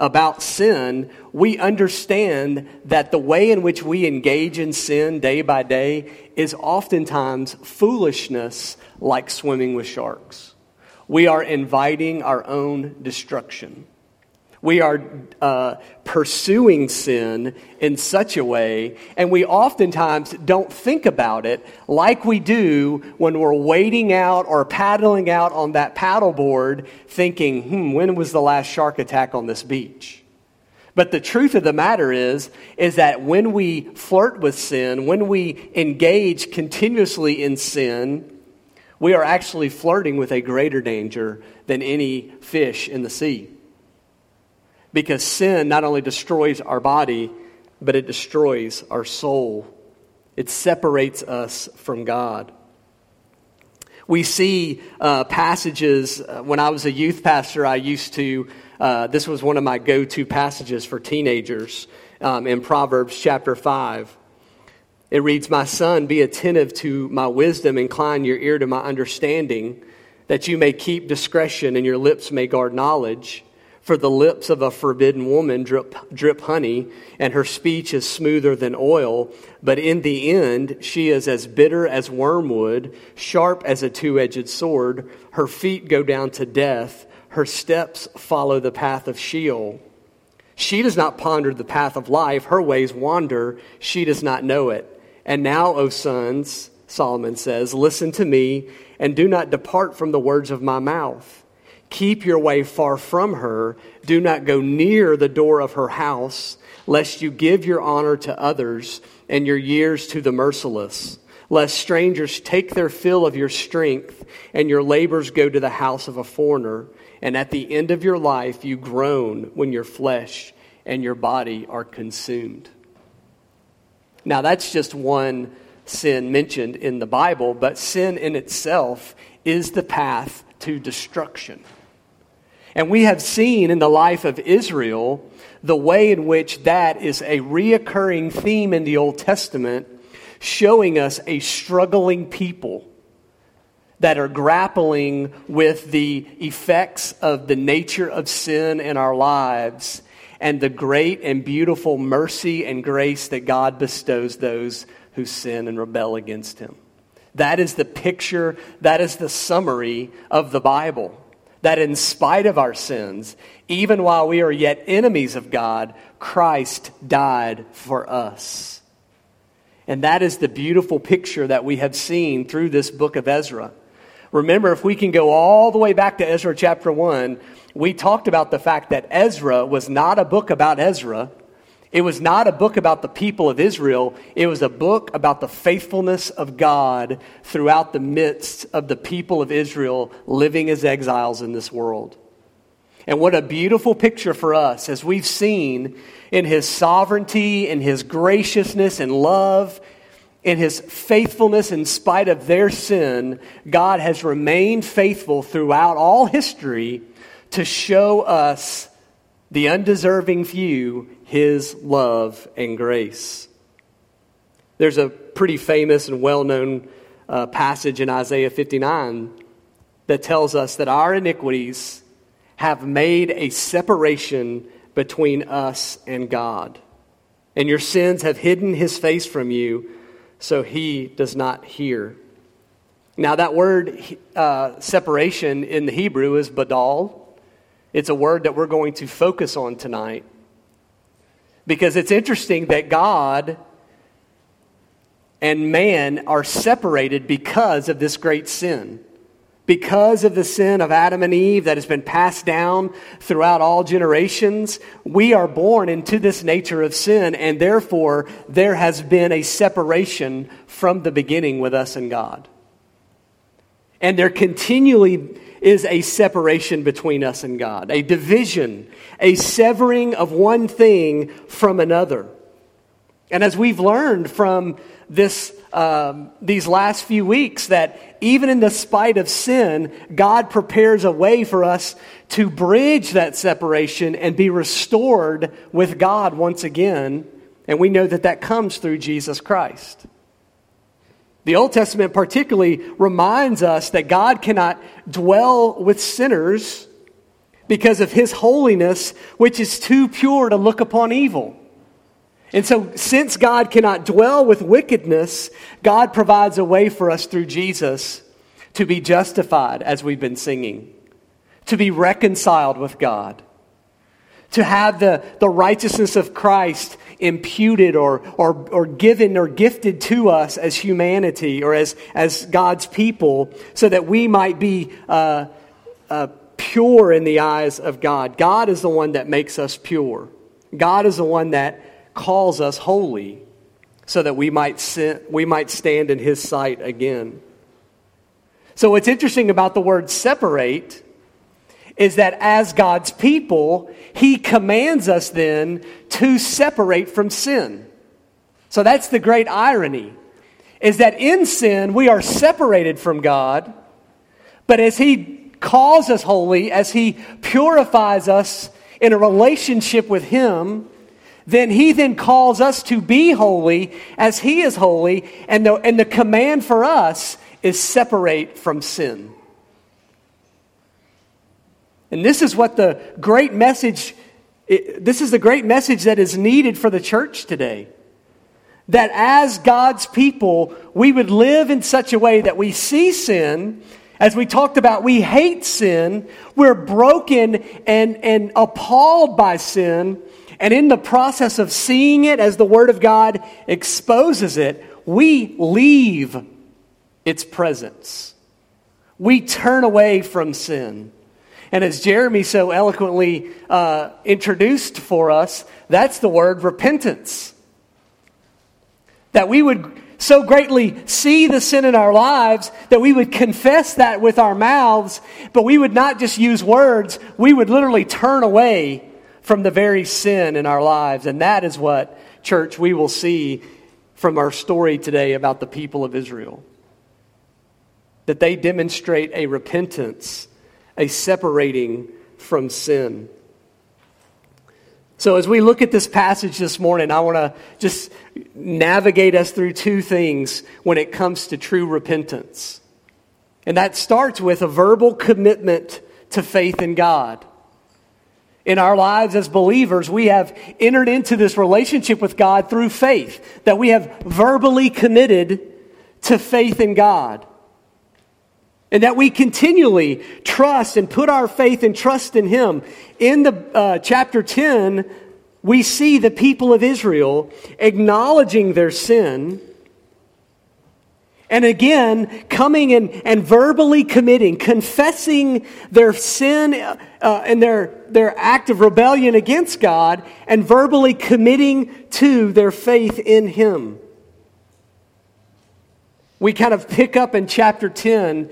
about sin, we understand that the way in which we engage in sin day by day is oftentimes foolishness like swimming with sharks. We are inviting our own destruction. We are uh, pursuing sin in such a way, and we oftentimes don't think about it like we do when we're wading out or paddling out on that paddleboard, thinking, hmm, when was the last shark attack on this beach? But the truth of the matter is, is that when we flirt with sin, when we engage continuously in sin, we are actually flirting with a greater danger than any fish in the sea. Because sin not only destroys our body, but it destroys our soul. It separates us from God. We see uh, passages, uh, when I was a youth pastor, I used to, uh, this was one of my go to passages for teenagers um, in Proverbs chapter 5. It reads, My son, be attentive to my wisdom, incline your ear to my understanding, that you may keep discretion and your lips may guard knowledge. For the lips of a forbidden woman drip, drip honey, and her speech is smoother than oil. But in the end, she is as bitter as wormwood, sharp as a two edged sword. Her feet go down to death, her steps follow the path of Sheol. She does not ponder the path of life, her ways wander, she does not know it. And now, O sons, Solomon says, listen to me, and do not depart from the words of my mouth. Keep your way far from her. Do not go near the door of her house, lest you give your honor to others and your years to the merciless. Lest strangers take their fill of your strength and your labors go to the house of a foreigner. And at the end of your life, you groan when your flesh and your body are consumed. Now, that's just one sin mentioned in the Bible, but sin in itself is the path to destruction. And we have seen in the life of Israel the way in which that is a reoccurring theme in the Old Testament, showing us a struggling people that are grappling with the effects of the nature of sin in our lives and the great and beautiful mercy and grace that God bestows those who sin and rebel against Him. That is the picture, that is the summary of the Bible that in spite of our sins, even while we are yet enemies of God, Christ died for us. And that is the beautiful picture that we have seen through this book of Ezra. Remember, if we can go all the way back to Ezra chapter 1, we talked about the fact that Ezra was not a book about Ezra, it was not a book about the people of Israel. It was a book about the faithfulness of God throughout the midst of the people of Israel living as exiles in this world. And what a beautiful picture for us as we've seen in his sovereignty, in his graciousness and love, in his faithfulness in spite of their sin, God has remained faithful throughout all history to show us the undeserving few his love and grace. There's a pretty famous and well known uh, passage in Isaiah 59 that tells us that our iniquities have made a separation between us and God. And your sins have hidden his face from you, so he does not hear. Now, that word uh, separation in the Hebrew is badal. It's a word that we're going to focus on tonight. Because it's interesting that God and man are separated because of this great sin. Because of the sin of Adam and Eve that has been passed down throughout all generations, we are born into this nature of sin, and therefore there has been a separation from the beginning with us and God. And there continually is a separation between us and God, a division, a severing of one thing from another. And as we've learned from this, um, these last few weeks, that even in the spite of sin, God prepares a way for us to bridge that separation and be restored with God once again. And we know that that comes through Jesus Christ. The Old Testament particularly reminds us that God cannot dwell with sinners because of his holiness, which is too pure to look upon evil. And so, since God cannot dwell with wickedness, God provides a way for us through Jesus to be justified, as we've been singing, to be reconciled with God, to have the, the righteousness of Christ imputed or, or, or given or gifted to us as humanity or as, as God's people, so that we might be uh, uh, pure in the eyes of God. God is the one that makes us pure, God is the one that calls us holy so that we might, sin, we might stand in his sight again. So, what's interesting about the word separate is that as God's people, he commands us then to separate from sin. So, that's the great irony is that in sin we are separated from God, but as he calls us holy, as he purifies us in a relationship with him, then he then calls us to be holy as he is holy, and the, and the command for us is separate from sin. And this is what the great message, this is the great message that is needed for the church today. That as God's people, we would live in such a way that we see sin, as we talked about, we hate sin, we're broken and, and appalled by sin, and in the process of seeing it as the Word of God exposes it, we leave its presence. We turn away from sin. And as Jeremy so eloquently uh, introduced for us, that's the word repentance. That we would so greatly see the sin in our lives that we would confess that with our mouths, but we would not just use words, we would literally turn away from the very sin in our lives. And that is what, church, we will see from our story today about the people of Israel. That they demonstrate a repentance, a separating from sin. So, as we look at this passage this morning, I want to just navigate us through two things when it comes to true repentance. And that starts with a verbal commitment to faith in God in our lives as believers, we have entered into this relationship with God through faith, that we have verbally committed to faith in God. And that we continually trust and put our faith and trust in Him. In the uh, chapter 10, we see the people of Israel acknowledging their sin and again, coming and, and verbally committing, confessing their sin uh, and their, their act of rebellion against God, and verbally committing to their faith in Him. We kind of pick up in chapter 10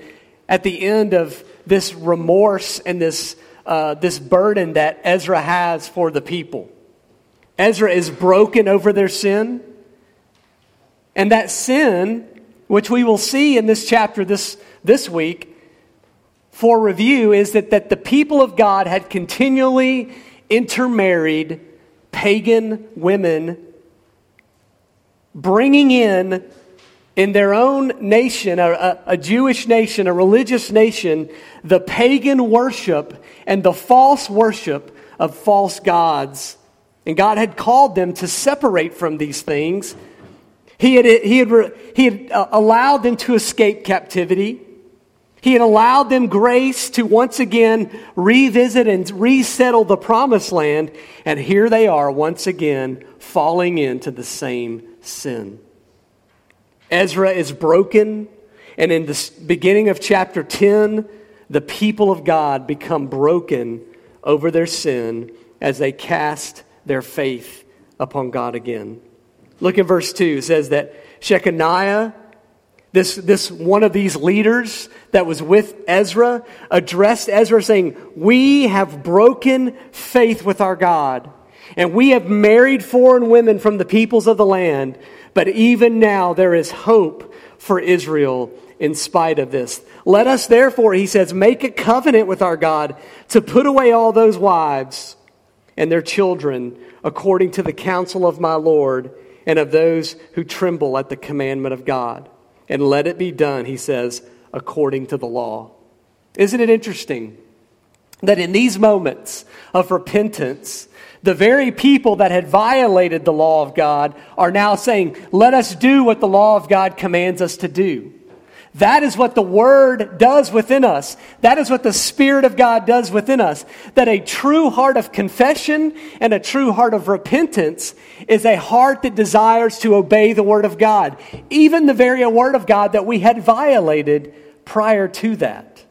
at the end of this remorse and this, uh, this burden that Ezra has for the people. Ezra is broken over their sin. And that sin which we will see in this chapter this, this week for review, is that, that the people of God had continually intermarried pagan women, bringing in in their own nation, a, a, Jewish nation, a religious nation, the pagan worship and the false worship of false gods. And God had called them to separate from these things he had, he had, he had uh, allowed them to escape captivity. He had allowed them grace to once again revisit and resettle the promised land. And here they are once again falling into the same sin. Ezra is broken. And in the beginning of chapter 10, the people of God become broken over their sin as they cast their faith upon God again. Look at verse 2. It says that Shechaniah, this, this one of these leaders that was with Ezra, addressed Ezra saying, We have broken faith with our God, and we have married foreign women from the peoples of the land, but even now there is hope for Israel in spite of this. Let us therefore, he says, make a covenant with our God to put away all those wives and their children according to the counsel of my Lord and of those who tremble at the commandment of God. And let it be done, he says, according to the law. Isn't it interesting that in these moments of repentance, the very people that had violated the law of God are now saying, Let us do what the law of God commands us to do. That is what the Word does within us. That is what the Spirit of God does within us. That a true heart of confession and a true heart of repentance is a heart that desires to obey the Word of God, even the very Word of God that we had violated prior to that.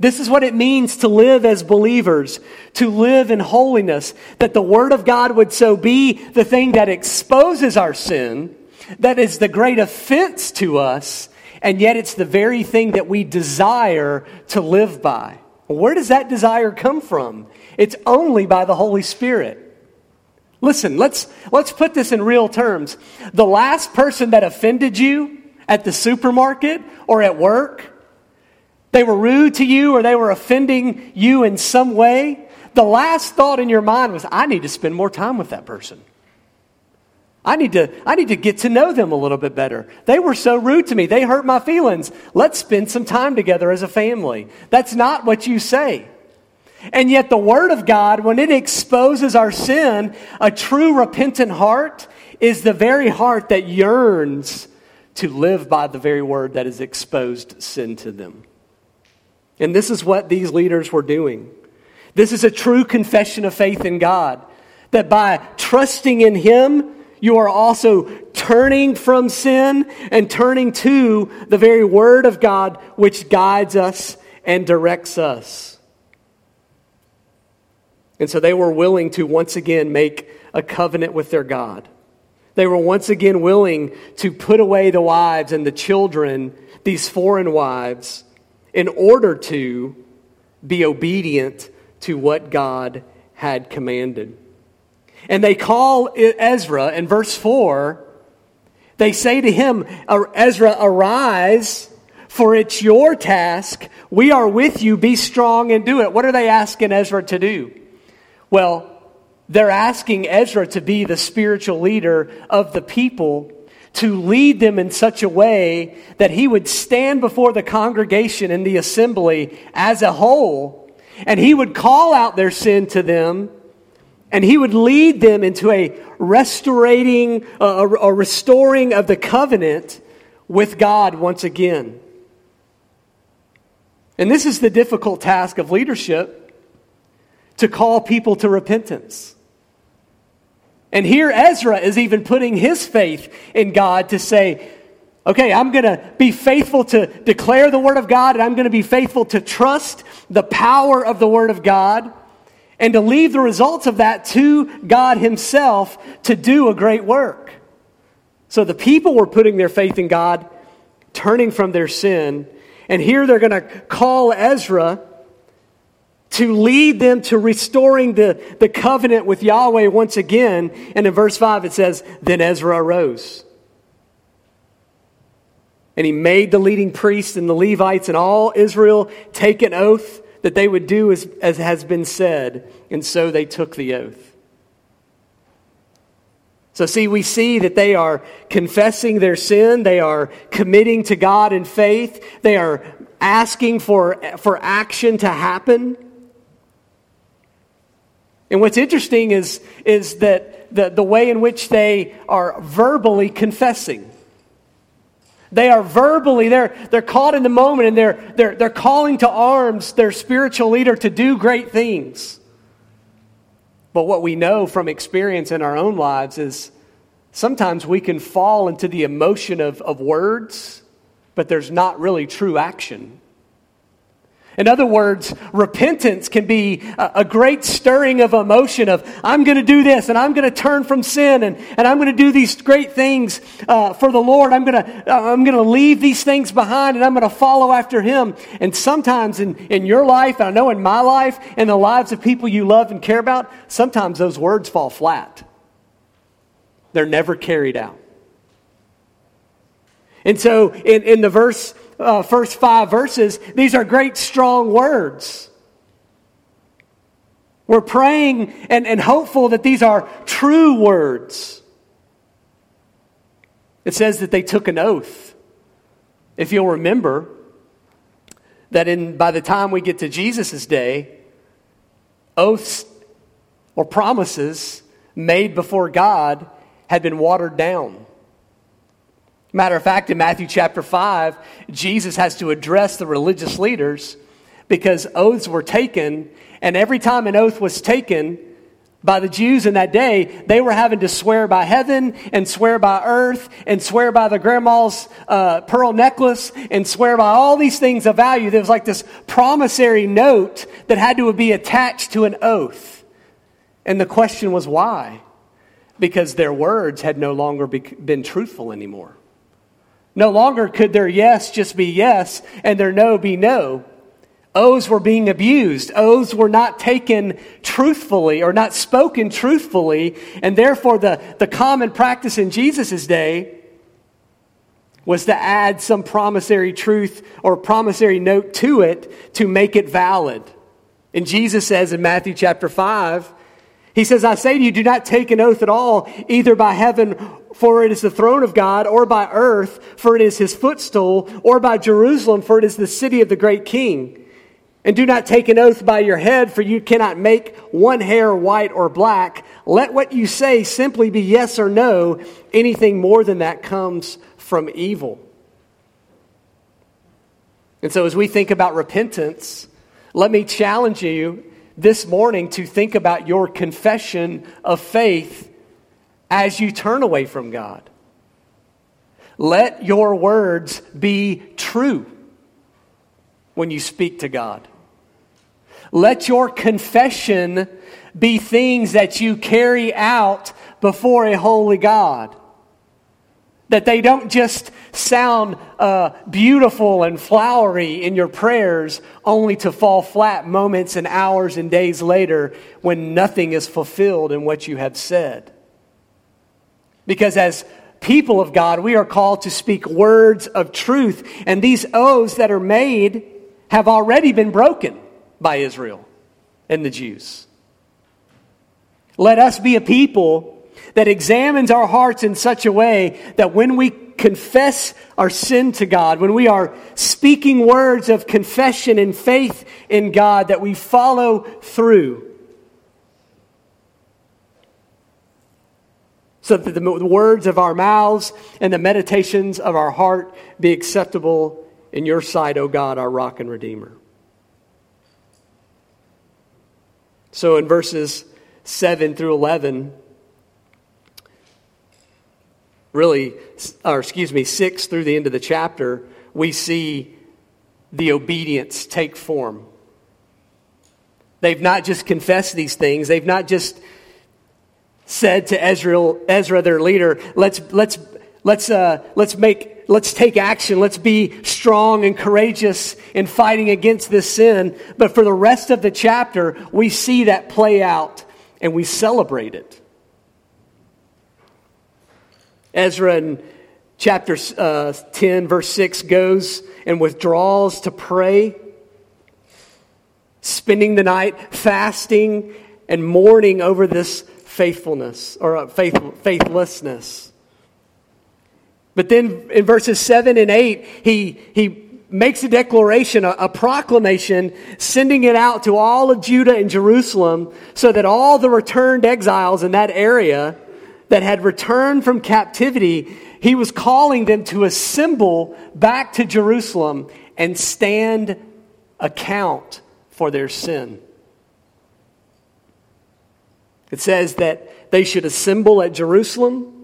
This is what it means to live as believers, to live in holiness, that the Word of God would so be the thing that exposes our sin, that is the great offense to us, and yet it's the very thing that we desire to live by. Where does that desire come from? It's only by the Holy Spirit. Listen, let's, let's put this in real terms. The last person that offended you at the supermarket or at work, they were rude to you or they were offending you in some way, the last thought in your mind was, I need to spend more time with that person. I need to, I need to get to know them a little bit better. They were so rude to me. They hurt my feelings. Let's spend some time together as a family. That's not what you say. And yet, the Word of God, when it exposes our sin, a true repentant heart is the very heart that yearns to live by the very Word that has exposed sin to them. And this is what these leaders were doing. This is a true confession of faith in God. That by trusting in Him, you are also turning from sin and turning to the very Word of God, which guides us and directs us. And so they were willing to once again make a covenant with their God. They were once again willing to put away the wives and the children, these foreign wives, in order to be obedient to what God had commanded. And they call Ezra in verse 4, they say to him, Ezra, arise, for it's your task. We are with you. Be strong and do it. What are they asking Ezra to do? Well, they're asking Ezra to be the spiritual leader of the people, to lead them in such a way that he would stand before the congregation in the assembly as a whole, and he would call out their sin to them and he would lead them into a restoring, a, a restoring of the covenant with God once again. And this is the difficult task of leadership to call people to repentance. And here Ezra is even putting his faith in God to say, okay, I'm going to be faithful to declare the Word of God, and I'm going to be faithful to trust the power of the Word of God and to leave the results of that to God Himself to do a great work. So the people were putting their faith in God, turning from their sin, and here they're going to call Ezra to lead them to restoring the, the covenant with Yahweh once again. And in verse 5 it says, Then Ezra arose. And he made the leading priests and the Levites and all Israel take an oath that they would do as, as has been said, and so they took the oath. So, see, we see that they are confessing their sin. They are committing to God in faith. They are asking for, for action to happen. And what's interesting is, is that the, the way in which they are verbally confessing. They are verbally, they're, they're caught in the moment and they're, they're, they're calling to arms their spiritual leader to do great things. But what we know from experience in our own lives is sometimes we can fall into the emotion of, of words, but there's not really true action. In other words, repentance can be a, great stirring of emotion of, I'm going to do this and I'm going to turn from sin and, and I'm going to do these great things uh, for the Lord. I'm going to, uh, I'm going to leave these things behind and I'm going to follow after Him. And sometimes in, in your life, I know in my life, in the lives of people you love and care about, sometimes those words fall flat. They're never carried out. And so in, in the verse uh, first five verses, these are great, strong words. We're praying and, and hopeful that these are true words. It says that they took an oath. If you'll remember, that in, by the time we get to Jesus' day, oaths or promises made before God had been watered down. Matter of fact, in Matthew chapter 5, Jesus has to address the religious leaders because oaths were taken, and every time an oath was taken, by the Jews in that day, they were having to swear by heaven and swear by earth and swear by the grandma's uh, pearl necklace and swear by all these things of value. There was like this promissory note that had to be attached to an oath. And the question was why? Because their words had no longer be, been truthful anymore. No longer could their yes just be yes and their no be no. Oaths were being abused. Oaths were not taken truthfully or not spoken truthfully. And therefore, the, the common practice in Jesus' day was to add some promissory truth or promissory note to it to make it valid. And Jesus says in Matthew chapter 5, he says, I say to you, do not take an oath at all, either by heaven, for it is the throne of God, or by earth, for it is his footstool, or by Jerusalem, for it is the city of the great king. And do not take an oath by your head, for you cannot make one hair white or black. Let what you say simply be yes or no. Anything more than that comes from evil. And so, as we think about repentance, let me challenge you this morning to think about your confession of faith as you turn away from God. Let your words be true when you speak to God. Let your confession be things that you carry out before a holy God. That they don't just sound uh, beautiful and flowery in your prayers, only to fall flat moments and hours and days later when nothing is fulfilled in what you have said. Because as people of God, we are called to speak words of truth, and these oaths that are made have already been broken by Israel and the Jews. Let us be a people that examines our hearts in such a way that when we confess our sin to God, when we are speaking words of confession and faith in God, that we follow through. So that the words of our mouths and the meditations of our heart be acceptable in your sight, O God, our rock and redeemer. So in verses 7 through 11, really, or excuse me, 6 through the end of the chapter, we see the obedience take form. They've not just confessed these things, they've not just said to Ezra, Ezra their leader, let's, let's, let's, uh, let's make let's take action. Let's be strong and courageous in fighting against this sin. But for the rest of the chapter, we see that play out and we celebrate it. Ezra in chapter uh, 10, verse 6 goes and withdraws to pray, spending the night fasting and mourning over this faithfulness or uh, faith, faithlessness. But then in verses 7 and 8, he, he makes a declaration, a, a, proclamation, sending it out to all of Judah and Jerusalem so that all the returned exiles in that area that had returned from captivity, he was calling them to assemble back to Jerusalem and stand account for their sin. It says that they should assemble at Jerusalem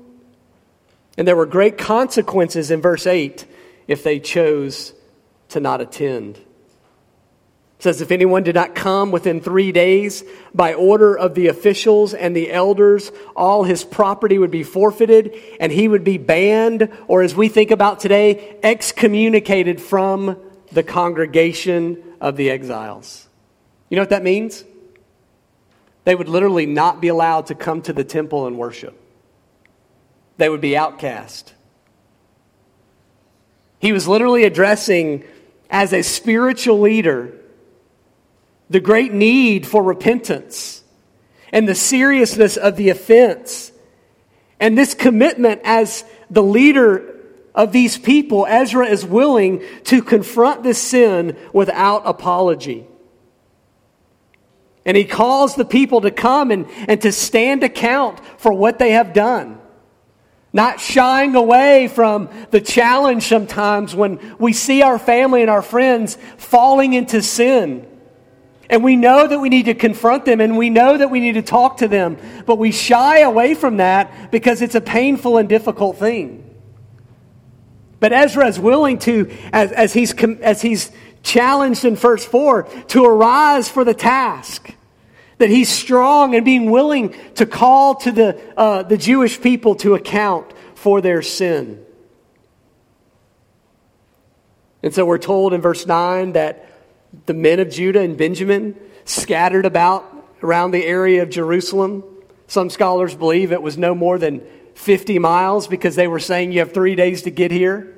and there were great consequences in verse 8 if they chose to not attend. It says, If anyone did not come within three days by order of the officials and the elders, all his property would be forfeited and he would be banned, or as we think about today, excommunicated from the congregation of the exiles. You know what that means? They would literally not be allowed to come to the temple and worship they would be outcast. He was literally addressing, as a spiritual leader, the great need for repentance and the seriousness of the offense. And this commitment as the leader of these people, Ezra is willing to confront this sin without apology. And he calls the people to come and, and to stand account for what they have done. Not shying away from the challenge sometimes when we see our family and our friends falling into sin. And we know that we need to confront them and we know that we need to talk to them, but we shy away from that because it's a painful and difficult thing. But Ezra is willing to, as, as, he's, as he's challenged in verse 4, to arise for the task. That he's strong and being willing to call to the, uh, the Jewish people to account for their sin. And so we're told in verse 9 that the men of Judah and Benjamin scattered about around the area of Jerusalem. Some scholars believe it was no more than 50 miles because they were saying you have three days to get here.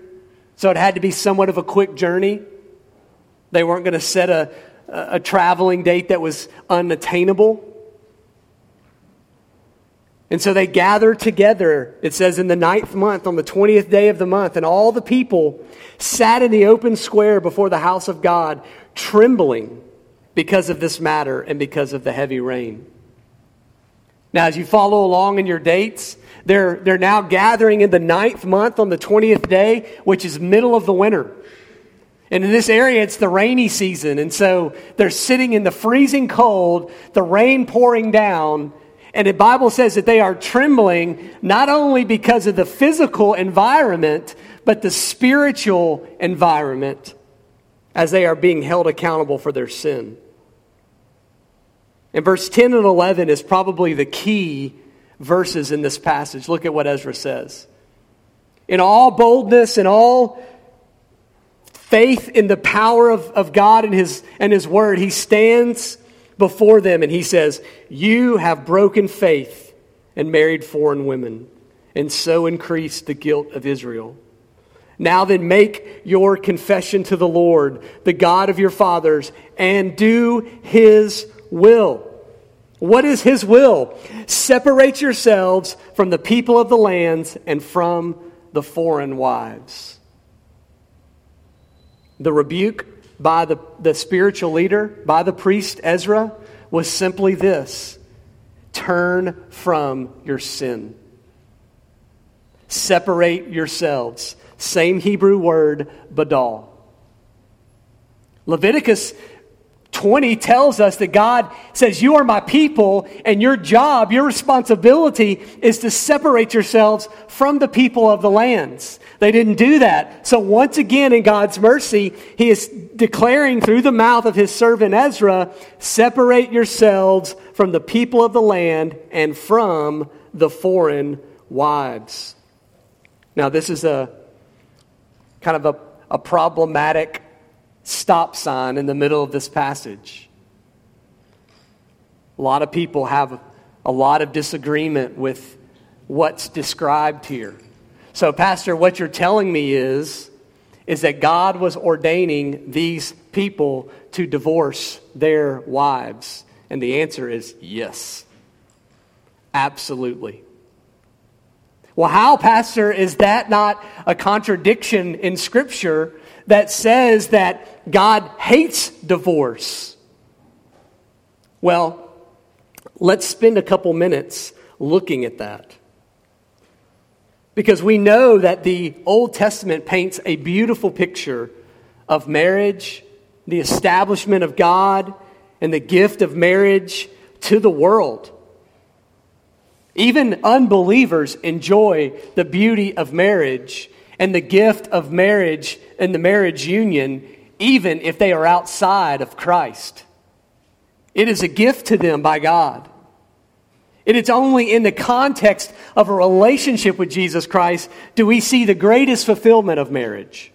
So it had to be somewhat of a quick journey. They weren't going to set a, a traveling date that was unattainable. And so they gathered together, it says, in the ninth month, on the 20th day of the month, and all the people sat in the open square before the house of God, trembling because of this matter and because of the heavy rain. Now, as you follow along in your dates, they're, they're now gathering in the ninth month on the 20th day, which is middle of the winter. And in this area, it's the rainy season. And so they're sitting in the freezing cold, the rain pouring down. And the Bible says that they are trembling not only because of the physical environment, but the spiritual environment as they are being held accountable for their sin. And verse 10 and 11 is probably the key verses in this passage. Look at what Ezra says. In all boldness and all faith in the power of, of God and his, and his word, he stands before them and he says, You have broken faith and married foreign women, and so increased the guilt of Israel. Now then, make your confession to the Lord, the God of your fathers, and do his will. What is his will? Separate yourselves from the people of the lands and from the foreign wives. The rebuke by the, the spiritual leader, by the priest Ezra, was simply this turn from your sin. Separate yourselves. Same Hebrew word, badal. Leviticus 20 tells us that God says, You are my people, and your job, your responsibility is to separate yourselves from the people of the lands. They didn't do that. So, once again, in God's mercy, He is declaring through the mouth of His servant Ezra, Separate yourselves from the people of the land and from the foreign wives. Now, this is a kind of a, a problematic stop sign in the middle of this passage. A lot of people have a lot of disagreement with what's described here. So, Pastor, what you're telling me is, is that God was ordaining these people to divorce their wives. And the answer is yes. Absolutely. Well, how, Pastor, is that not a contradiction in Scripture that says that God hates divorce? Well, let's spend a couple minutes looking at that. Because we know that the Old Testament paints a beautiful picture of marriage, the establishment of God, and the gift of marriage to the world. Even unbelievers enjoy the beauty of marriage and the gift of marriage and the marriage union, even if they are outside of Christ. It is a gift to them by God. It is only in the context of a relationship with Jesus Christ do we see the greatest fulfillment of marriage.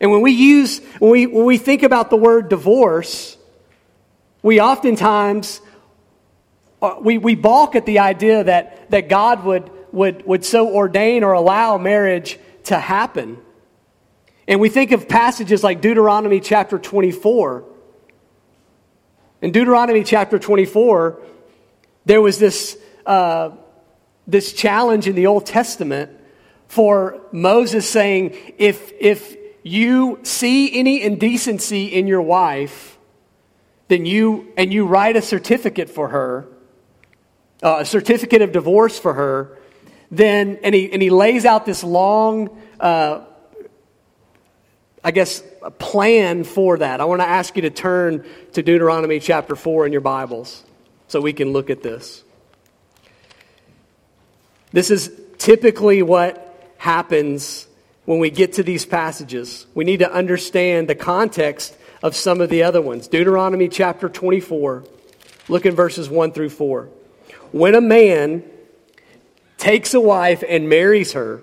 And when we use, when we, when we think about the word divorce, we oftentimes uh, we, we balk at the idea that, that God would, would, would so ordain or allow marriage to happen. And we think of passages like Deuteronomy chapter 24. In Deuteronomy chapter 24, there was this, uh, this challenge in the Old Testament for Moses saying, if, if you see any indecency in your wife, then you, and you write a certificate for her, uh, a certificate of divorce for her, then, and he, and he lays out this long, uh, I guess, plan for that. I want to ask you to turn to Deuteronomy chapter 4 in your Bibles so we can look at this. This is typically what happens when we get to these passages. We need to understand the context of some of the other ones. Deuteronomy chapter 24, look in verses 1 through 4. When a man takes a wife and marries her,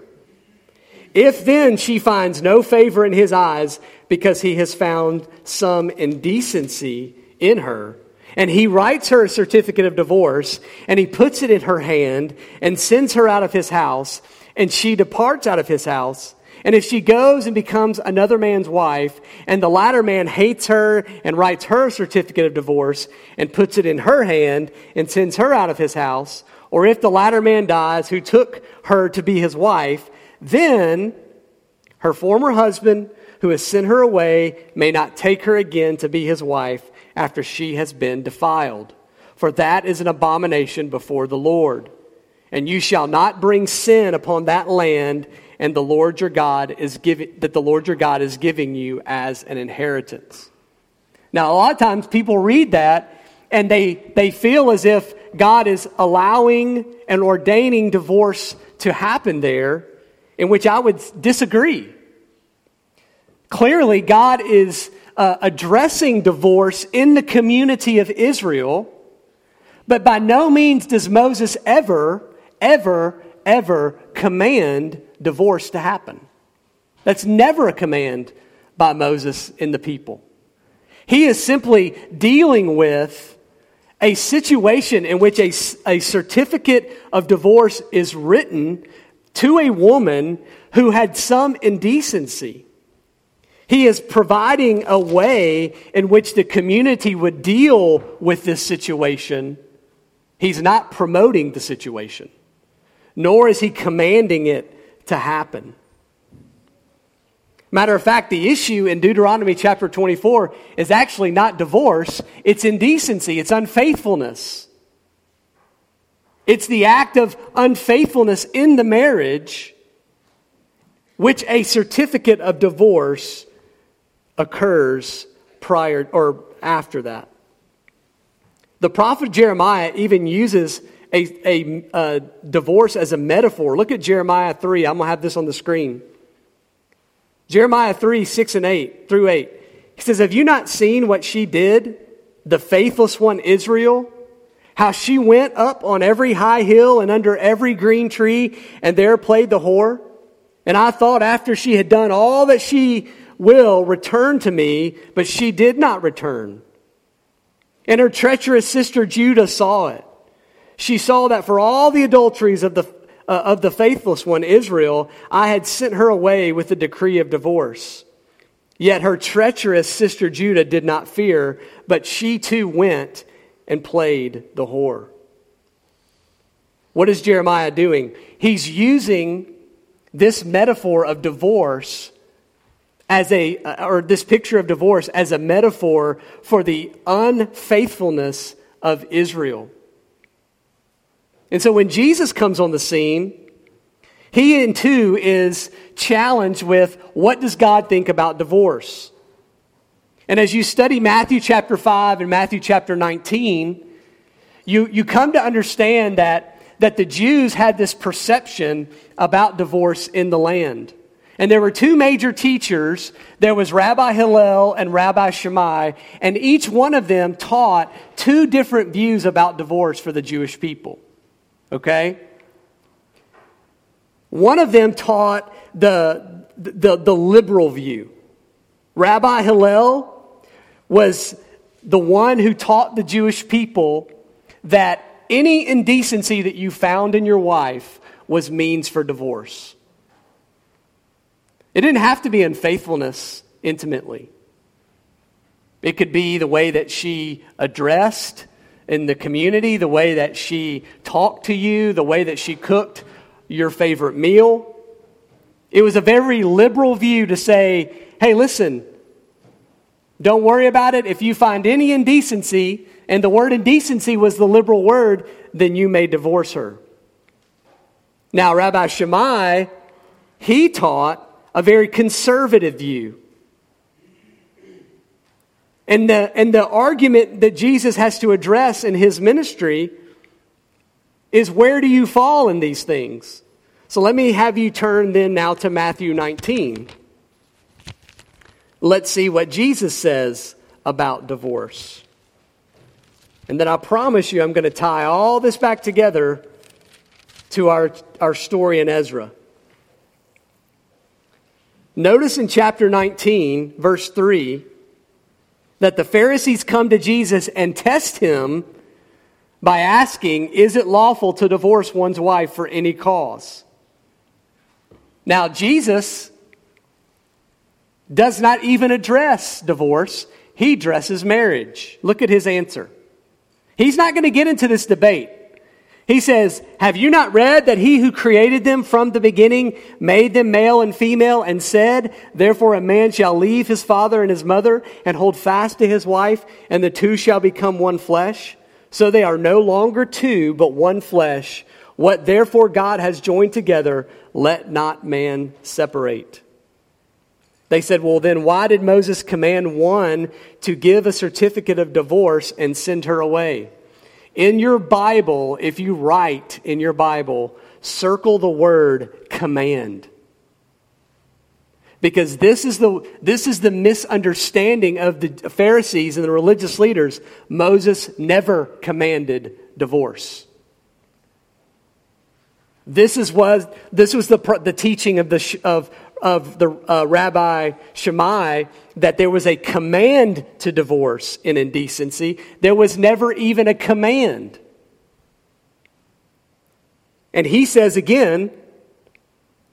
if then she finds no favor in his eyes because he has found some indecency in her, and he writes her a certificate of divorce, and he puts it in her hand and sends her out of his house, and she departs out of his house, and if she goes and becomes another man's wife, and the latter man hates her and writes her a certificate of divorce and puts it in her hand and sends her out of his house, or if the latter man dies who took her to be his wife, then her former husband who has sent her away may not take her again to be his wife after she has been defiled. For that is an abomination before the Lord. And you shall not bring sin upon that land and the Lord your God is giving that the Lord your God is giving you as an inheritance. Now a lot of times people read that and they they feel as if God is allowing and ordaining divorce to happen there, in which I would disagree. Clearly, God is uh, addressing divorce in the community of Israel, but by no means does Moses ever, ever, ever command divorce to happen. That's never a command by Moses in the people. He is simply dealing with a situation in which a, a certificate of divorce is written to a woman who had some indecency. He is providing a way in which the community would deal with this situation. He's not promoting the situation, nor is he commanding it to happen. Matter of fact, the issue in Deuteronomy chapter 24 is actually not divorce, it's indecency, it's unfaithfulness. It's the act of unfaithfulness in the marriage which a certificate of divorce occurs prior or after that. The prophet Jeremiah even uses a, a, a divorce as a metaphor. Look at Jeremiah 3. I'm going to have this on the screen. Jeremiah 3, 6 and 8 through 8. He says, Have you not seen what she did, the faithless one Israel? How she went up on every high hill and under every green tree and there played the whore? And I thought after she had done all that she will return to me, but she did not return. And her treacherous sister Judah saw it. She saw that for all the adulteries of the uh, of the faithless one, Israel, I had sent her away with a decree of divorce. Yet her treacherous sister Judah did not fear, but she too went and played the whore. What is Jeremiah doing? He's using this metaphor of divorce as a, or this picture of divorce as a metaphor for the unfaithfulness of Israel. And so when Jesus comes on the scene, he in too is challenged with what does God think about divorce? And as you study Matthew chapter 5 and Matthew chapter 19, you, you come to understand that, that the Jews had this perception about divorce in the land. And there were two major teachers. There was Rabbi Hillel and Rabbi Shammai, and each one of them taught two different views about divorce for the Jewish people. Okay? One of them taught the, the, the liberal view. Rabbi Hillel was the one who taught the Jewish people that any indecency that you found in your wife was means for divorce. It didn't have to be unfaithfulness intimately. It could be the way that she addressed in the community, the way that she talked to you, the way that she cooked your favorite meal. It was a very liberal view to say, hey, listen, don't worry about it. If you find any indecency, and the word indecency was the liberal word, then you may divorce her. Now, Rabbi Shammai, he taught a very conservative view. And the, and the argument that Jesus has to address in his ministry is where do you fall in these things? So let me have you turn then now to Matthew 19. Let's see what Jesus says about divorce. And then I promise you, I'm going to tie all this back together to our, our story in Ezra. Notice in chapter 19, verse 3, that the Pharisees come to Jesus and test him by asking, Is it lawful to divorce one's wife for any cause? Now, Jesus does not even address divorce, he addresses marriage. Look at his answer. He's not going to get into this debate. He says, Have you not read that he who created them from the beginning made them male and female and said, Therefore a man shall leave his father and his mother and hold fast to his wife, and the two shall become one flesh? So they are no longer two, but one flesh. What therefore God has joined together, let not man separate. They said, Well, then why did Moses command one to give a certificate of divorce and send her away? In your Bible, if you write in your Bible, circle the word command. Because this is the, this is the misunderstanding of the Pharisees and the religious leaders. Moses never commanded divorce. This, is was, this was the, the teaching of, the, of, of the uh, Rabbi Shammai that there was a command to divorce in indecency. There was never even a command. And he says again,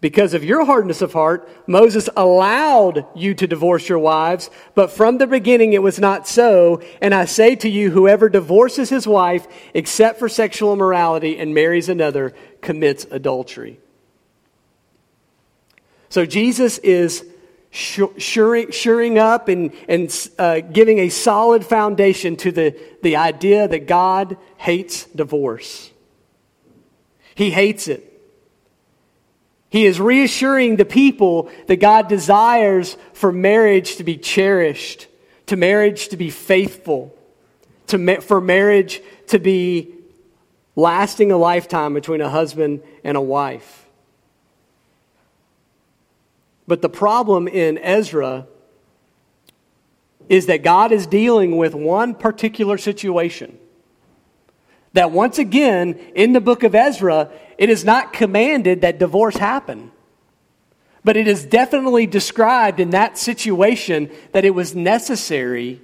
because of your hardness of heart, Moses allowed you to divorce your wives, but from the beginning it was not so. And I say to you, whoever divorces his wife except for sexual immorality and marries another commits adultery. So Jesus is shoring, shoring up and, and uh, giving a solid foundation to the, the idea that God hates divorce. He hates it. He is reassuring the people that God desires for marriage to be cherished, to marriage to be faithful, to ma- for marriage to be lasting a lifetime between a husband and a wife. But the problem in Ezra is that God is dealing with one particular situation. That once again, in the book of Ezra, it is not commanded that divorce happen. But it is definitely described in that situation that it was necessary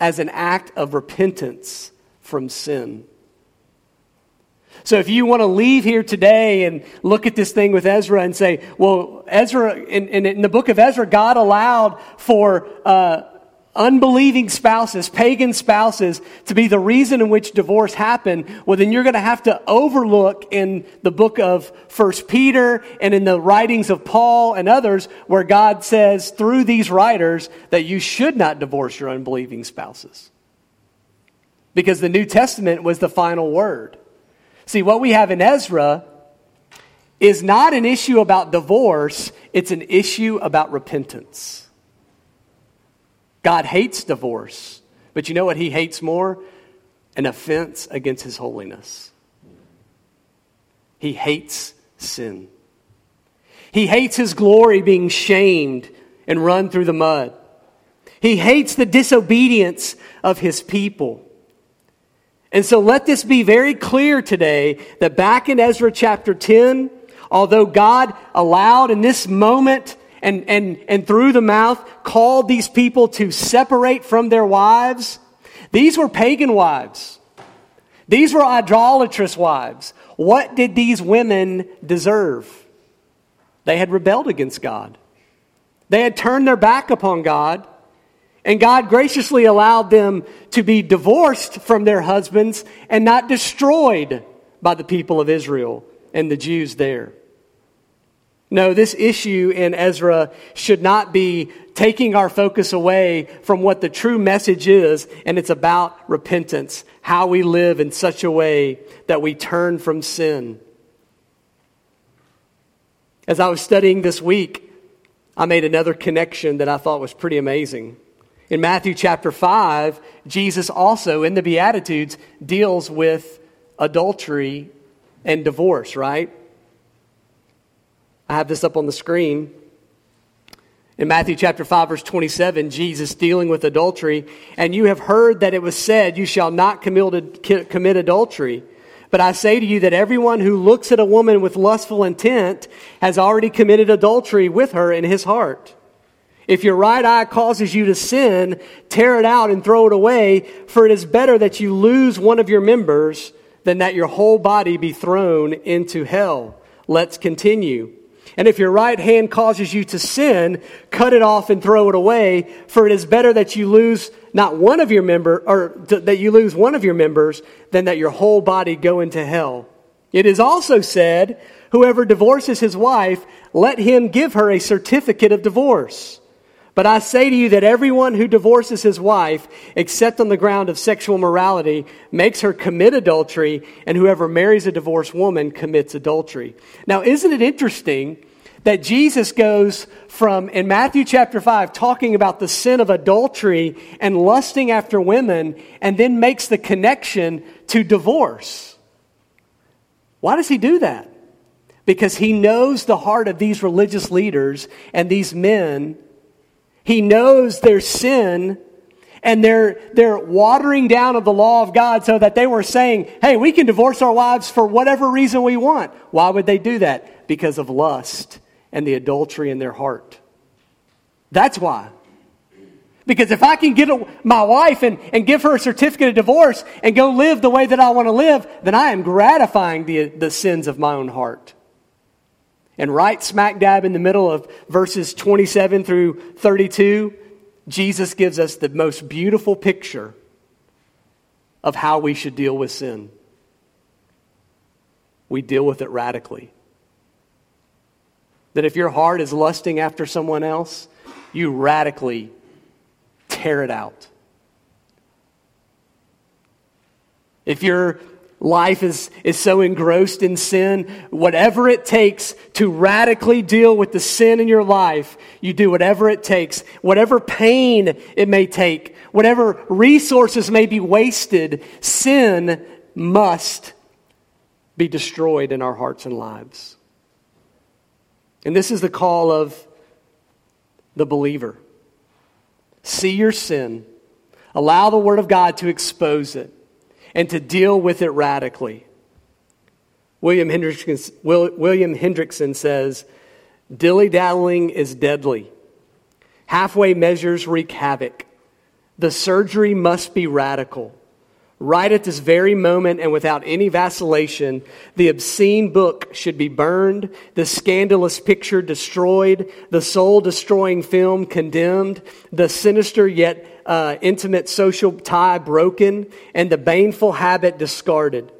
as an act of repentance from sin. So if you want to leave here today and look at this thing with Ezra and say, well, Ezra, in, in, in the book of Ezra, God allowed for uh, unbelieving spouses, pagan spouses, to be the reason in which divorce happened, well, then you're going to have to overlook in the book of First Peter and in the writings of Paul and others where God says through these writers that you should not divorce your unbelieving spouses. Because the New Testament was the final word. See, what we have in Ezra is not an issue about divorce, it's an issue about repentance. God hates divorce, but you know what he hates more? An offense against his holiness. He hates sin. He hates his glory being shamed and run through the mud. He hates the disobedience of his people. And so let this be very clear today that back in Ezra chapter 10, although God allowed in this moment and, and, and through the mouth called these people to separate from their wives, these were pagan wives. These were idolatrous wives. What did these women deserve? They had rebelled against God. They had turned their back upon God And God graciously allowed them to be divorced from their husbands and not destroyed by the people of Israel and the Jews there. No, this issue in Ezra should not be taking our focus away from what the true message is, and it's about repentance, how we live in such a way that we turn from sin. As I was studying this week, I made another connection that I thought was pretty amazing. In Matthew chapter 5, Jesus also, in the Beatitudes, deals with adultery and divorce, right? I have this up on the screen. In Matthew chapter 5, verse 27, Jesus dealing with adultery, and you have heard that it was said, You shall not commit adultery. But I say to you that everyone who looks at a woman with lustful intent has already committed adultery with her in his heart. If your right eye causes you to sin, tear it out and throw it away, for it is better that you lose one of your members than that your whole body be thrown into hell. Let's continue. And if your right hand causes you to sin, cut it off and throw it away, for it is better that you lose not one of your member or that you lose one of your members than that your whole body go into hell. It is also said, whoever divorces his wife, let him give her a certificate of divorce. But I say to you that everyone who divorces his wife, except on the ground of sexual morality, makes her commit adultery, and whoever marries a divorced woman commits adultery. Now, isn't it interesting that Jesus goes from, in Matthew chapter 5, talking about the sin of adultery and lusting after women, and then makes the connection to divorce. Why does he do that? Because he knows the heart of these religious leaders and these men. He knows their sin and their, their watering down of the law of God so that they were saying, hey, we can divorce our wives for whatever reason we want. Why would they do that? Because of lust and the adultery in their heart. That's why. Because if I can get a, my wife and, and give her a certificate of divorce and go live the way that I want to live, then I am gratifying the, the sins of my own heart. And right smack dab in the middle of verses 27 through 32, Jesus gives us the most beautiful picture of how we should deal with sin. We deal with it radically. That if your heart is lusting after someone else, you radically tear it out. If your life is, is so engrossed in sin, whatever it takes to radically deal with the sin in your life, you do whatever it takes, whatever pain it may take, whatever resources may be wasted, sin must be destroyed in our hearts and lives. And this is the call of the believer. See your sin, allow the Word of God to expose it, and to deal with it radically. William Hendriksen, William Hendriksen says, Dilly is deadly. Halfway measures wreak havoc. The surgery must be radical. Right at this very moment and without any vacillation, the obscene book should be burned, the scandalous picture destroyed, the soul destroying film condemned, the sinister yet uh, intimate social tie broken, and the baneful habit discarded.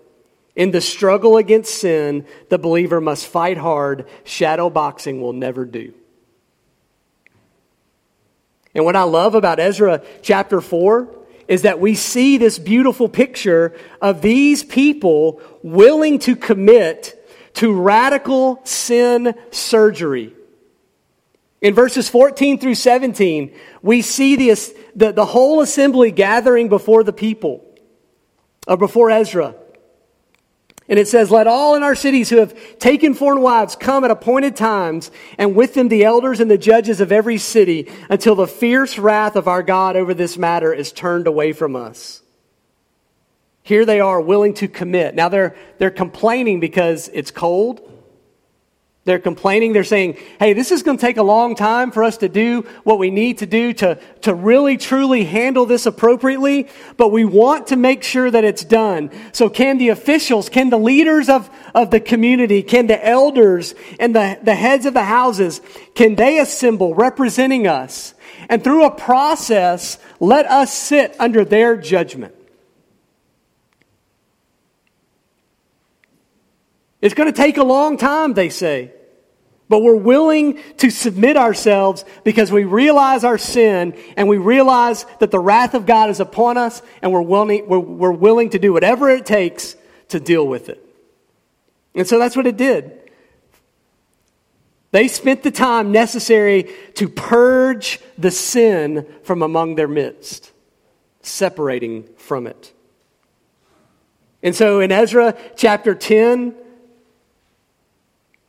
In the struggle against sin, the believer must fight hard. Shadow boxing will never do. And what I love about Ezra chapter 4 is that we see this beautiful picture of these people willing to commit to radical sin surgery. In verses 14 through 17, we see the, the, the whole assembly gathering before the people, or before Ezra. And it says, Let all in our cities who have taken foreign wives come at appointed times, and with them the elders and the judges of every city, until the fierce wrath of our God over this matter is turned away from us. Here they are willing to commit. Now they're, they're complaining because it's cold, They're complaining. They're saying, hey, this is going to take a long time for us to do what we need to do to, to really, truly handle this appropriately, but we want to make sure that it's done. So, can the officials, can the leaders of, of the community, can the elders and the, the heads of the houses, can they assemble representing us? And through a process, let us sit under their judgment. It's going to take a long time, they say. But we're willing to submit ourselves because we realize our sin and we realize that the wrath of God is upon us and we're willing, we're, we're willing to do whatever it takes to deal with it. And so that's what it did. They spent the time necessary to purge the sin from among their midst, separating from it. And so in Ezra chapter 10,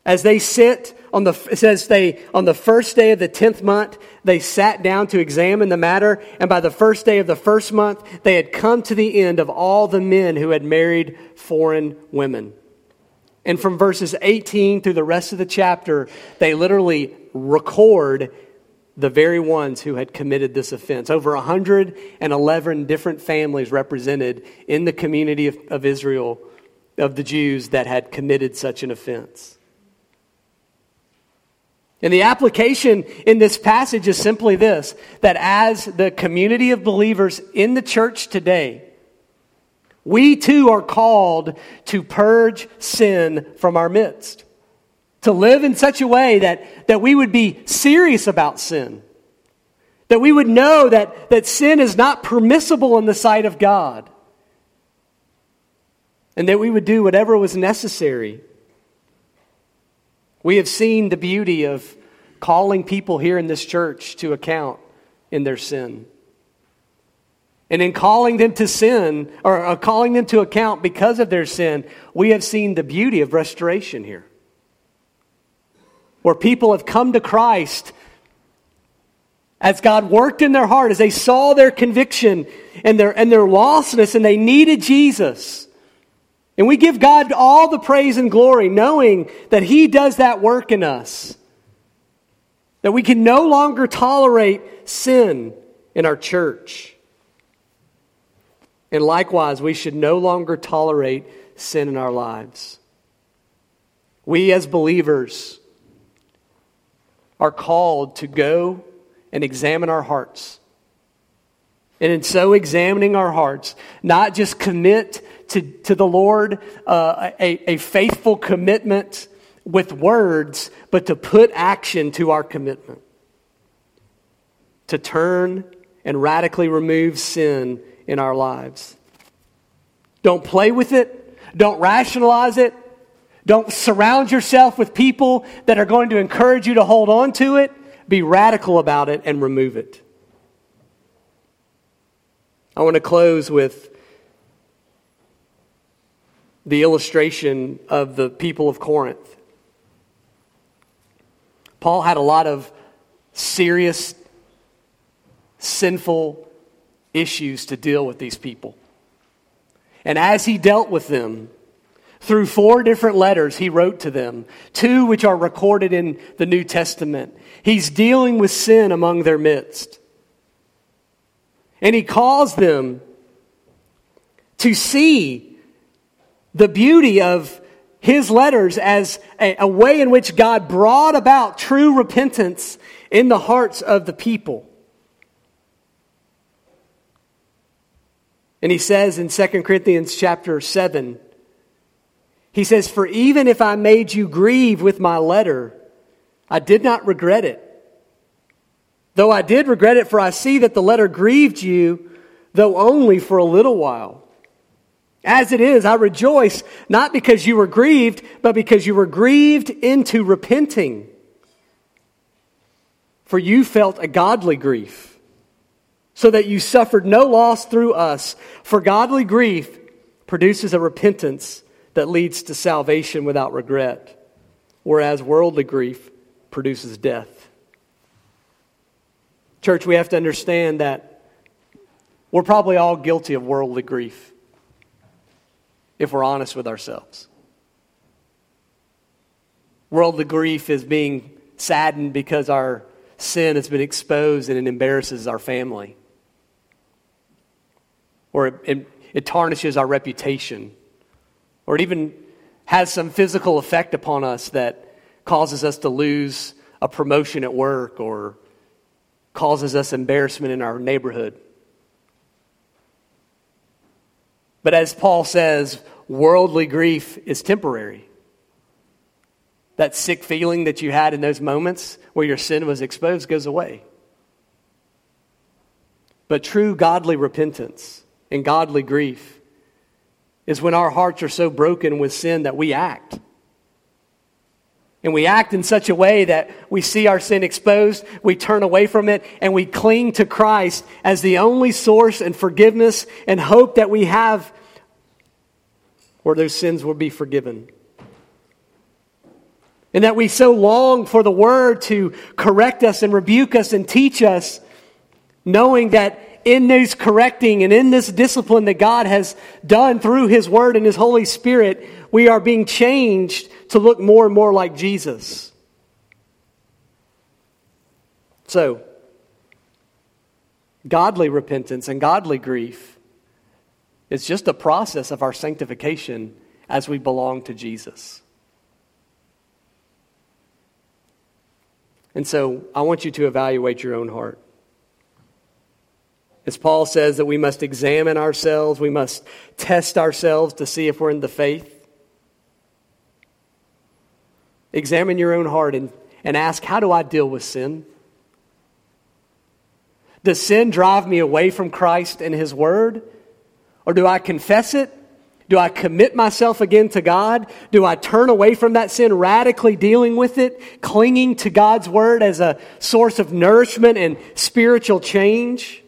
as they sit on the, it says they, on the first day of the tenth month, they sat down to examine the matter, and by the first day of the first month, they had come to the end of all the men who had married foreign women. And from verses 18 through the rest of the chapter, they literally record the very ones who had committed this offense. Over 111 different families represented in the community of, of Israel, of the Jews, that had committed such an offense. And the application in this passage is simply this that as the community of believers in the church today, we too are called to purge sin from our midst, to live in such a way that, that we would be serious about sin, that we would know that, that sin is not permissible in the sight of God, and that we would do whatever was necessary we have seen the beauty of calling people here in this church to account in their sin. And in calling them to sin, or uh, calling them to account because of their sin, we have seen the beauty of restoration here. Where people have come to Christ as God worked in their heart, as they saw their conviction and their, and their lostness, and they needed Jesus. And we give God all the praise and glory, knowing that He does that work in us. That we can no longer tolerate sin in our church. And likewise, we should no longer tolerate sin in our lives. We as believers are called to go and examine our hearts. And in so examining our hearts, not just commit to, to the Lord uh, a, a faithful commitment with words, but to put action to our commitment. To turn and radically remove sin in our lives. Don't play with it. Don't rationalize it. Don't surround yourself with people that are going to encourage you to hold on to it. Be radical about it and remove it. I want to close with the illustration of the people of Corinth. Paul had a lot of serious, sinful issues to deal with these people. And as he dealt with them, through four different letters he wrote to them, two which are recorded in the New Testament, he's dealing with sin among their midst. And he calls them to see the beauty of his letters as a, a, way in which God brought about true repentance in the hearts of the people. And he says in 2 Corinthians chapter 7, he says, For even if I made you grieve with my letter, I did not regret it. Though I did regret it, for I see that the letter grieved you, though only for a little while. As it is, I rejoice not because you were grieved, but because you were grieved into repenting. For you felt a godly grief, so that you suffered no loss through us. For godly grief produces a repentance that leads to salvation without regret, whereas worldly grief produces death. Church, we have to understand that we're probably all guilty of worldly grief if we're honest with ourselves. Worldly grief is being saddened because our sin has been exposed and it embarrasses our family. Or it, it, it tarnishes our reputation. Or it even has some physical effect upon us that causes us to lose a promotion at work or causes us embarrassment in our neighborhood. But as Paul says, worldly grief is temporary. That sick feeling that you had in those moments where your sin was exposed goes away. But true godly repentance and godly grief is when our hearts are so broken with sin that we act. And we act in such a way that we see our sin exposed, we turn away from it, and we cling to Christ as the only source and forgiveness and hope that we have where those sins will be forgiven. And that we so long for the Word to correct us and rebuke us and teach us, knowing that in this correcting and in this discipline that God has done through His Word and His Holy Spirit, we are being changed to look more and more like Jesus. So, godly repentance and godly grief is just a process of our sanctification as we belong to Jesus. And so I want you to evaluate your own heart. As Paul says that we must examine ourselves, we must test ourselves to see if we're in the faith. Examine your own heart and, and ask, how do I deal with sin? Does sin drive me away from Christ and His Word? Or do I confess it? Do I commit myself again to God? Do I turn away from that sin, radically dealing with it, clinging to God's Word as a source of nourishment and spiritual change?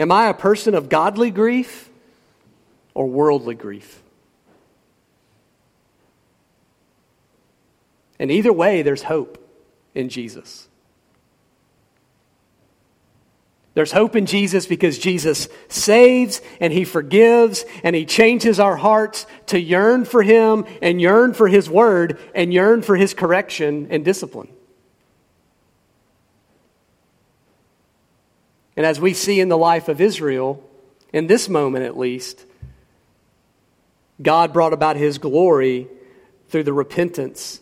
Am I a person of godly grief or worldly grief? And either way, there's hope in Jesus. There's hope in Jesus because Jesus saves and He forgives and He changes our hearts to yearn for Him and yearn for His Word and yearn for His correction and discipline. And as we see in the life of Israel, in this moment at least, God brought about his glory through the repentance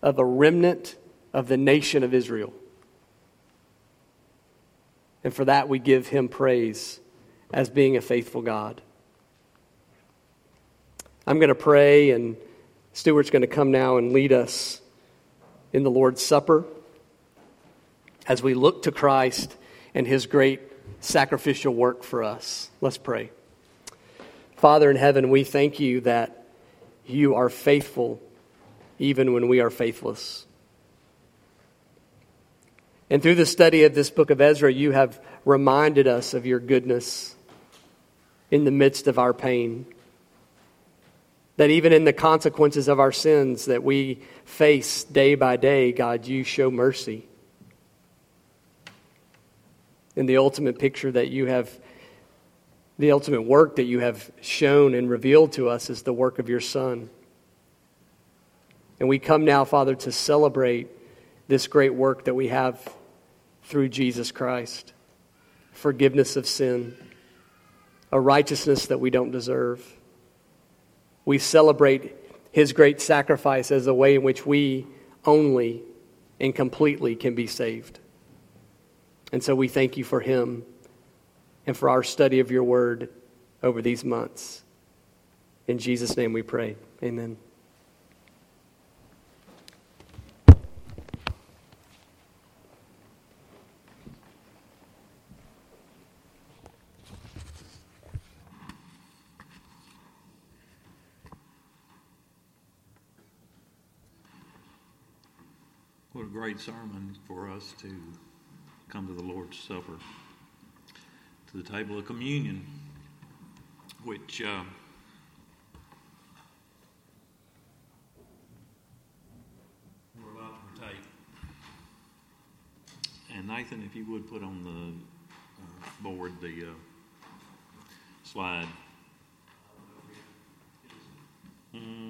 of a remnant of the nation of Israel. And for that, we give him praise as being a faithful God. I'm going to pray, and Stuart's going to come now and lead us in the Lord's Supper as we look to Christ and his great sacrificial work for us. Let's pray. Father in heaven, we thank you that you are faithful even when we are faithless. And through the study of this book of Ezra, you have reminded us of your goodness in the midst of our pain. That even in the consequences of our sins that we face day by day, God, you show mercy and the ultimate picture that you have, the ultimate work that you have shown and revealed to us is the work of your Son. And we come now, Father, to celebrate this great work that we have through Jesus Christ forgiveness of sin, a righteousness that we don't deserve. We celebrate his great sacrifice as a way in which we only and completely can be saved. And so we thank you for him and for our study of your word over these months. In Jesus' name we pray. Amen. What a great sermon for us to come to the Lord's Supper, to the table of communion, which uh, we're about to partake. And Nathan, if you would put on the uh, board the uh, slide. Mm.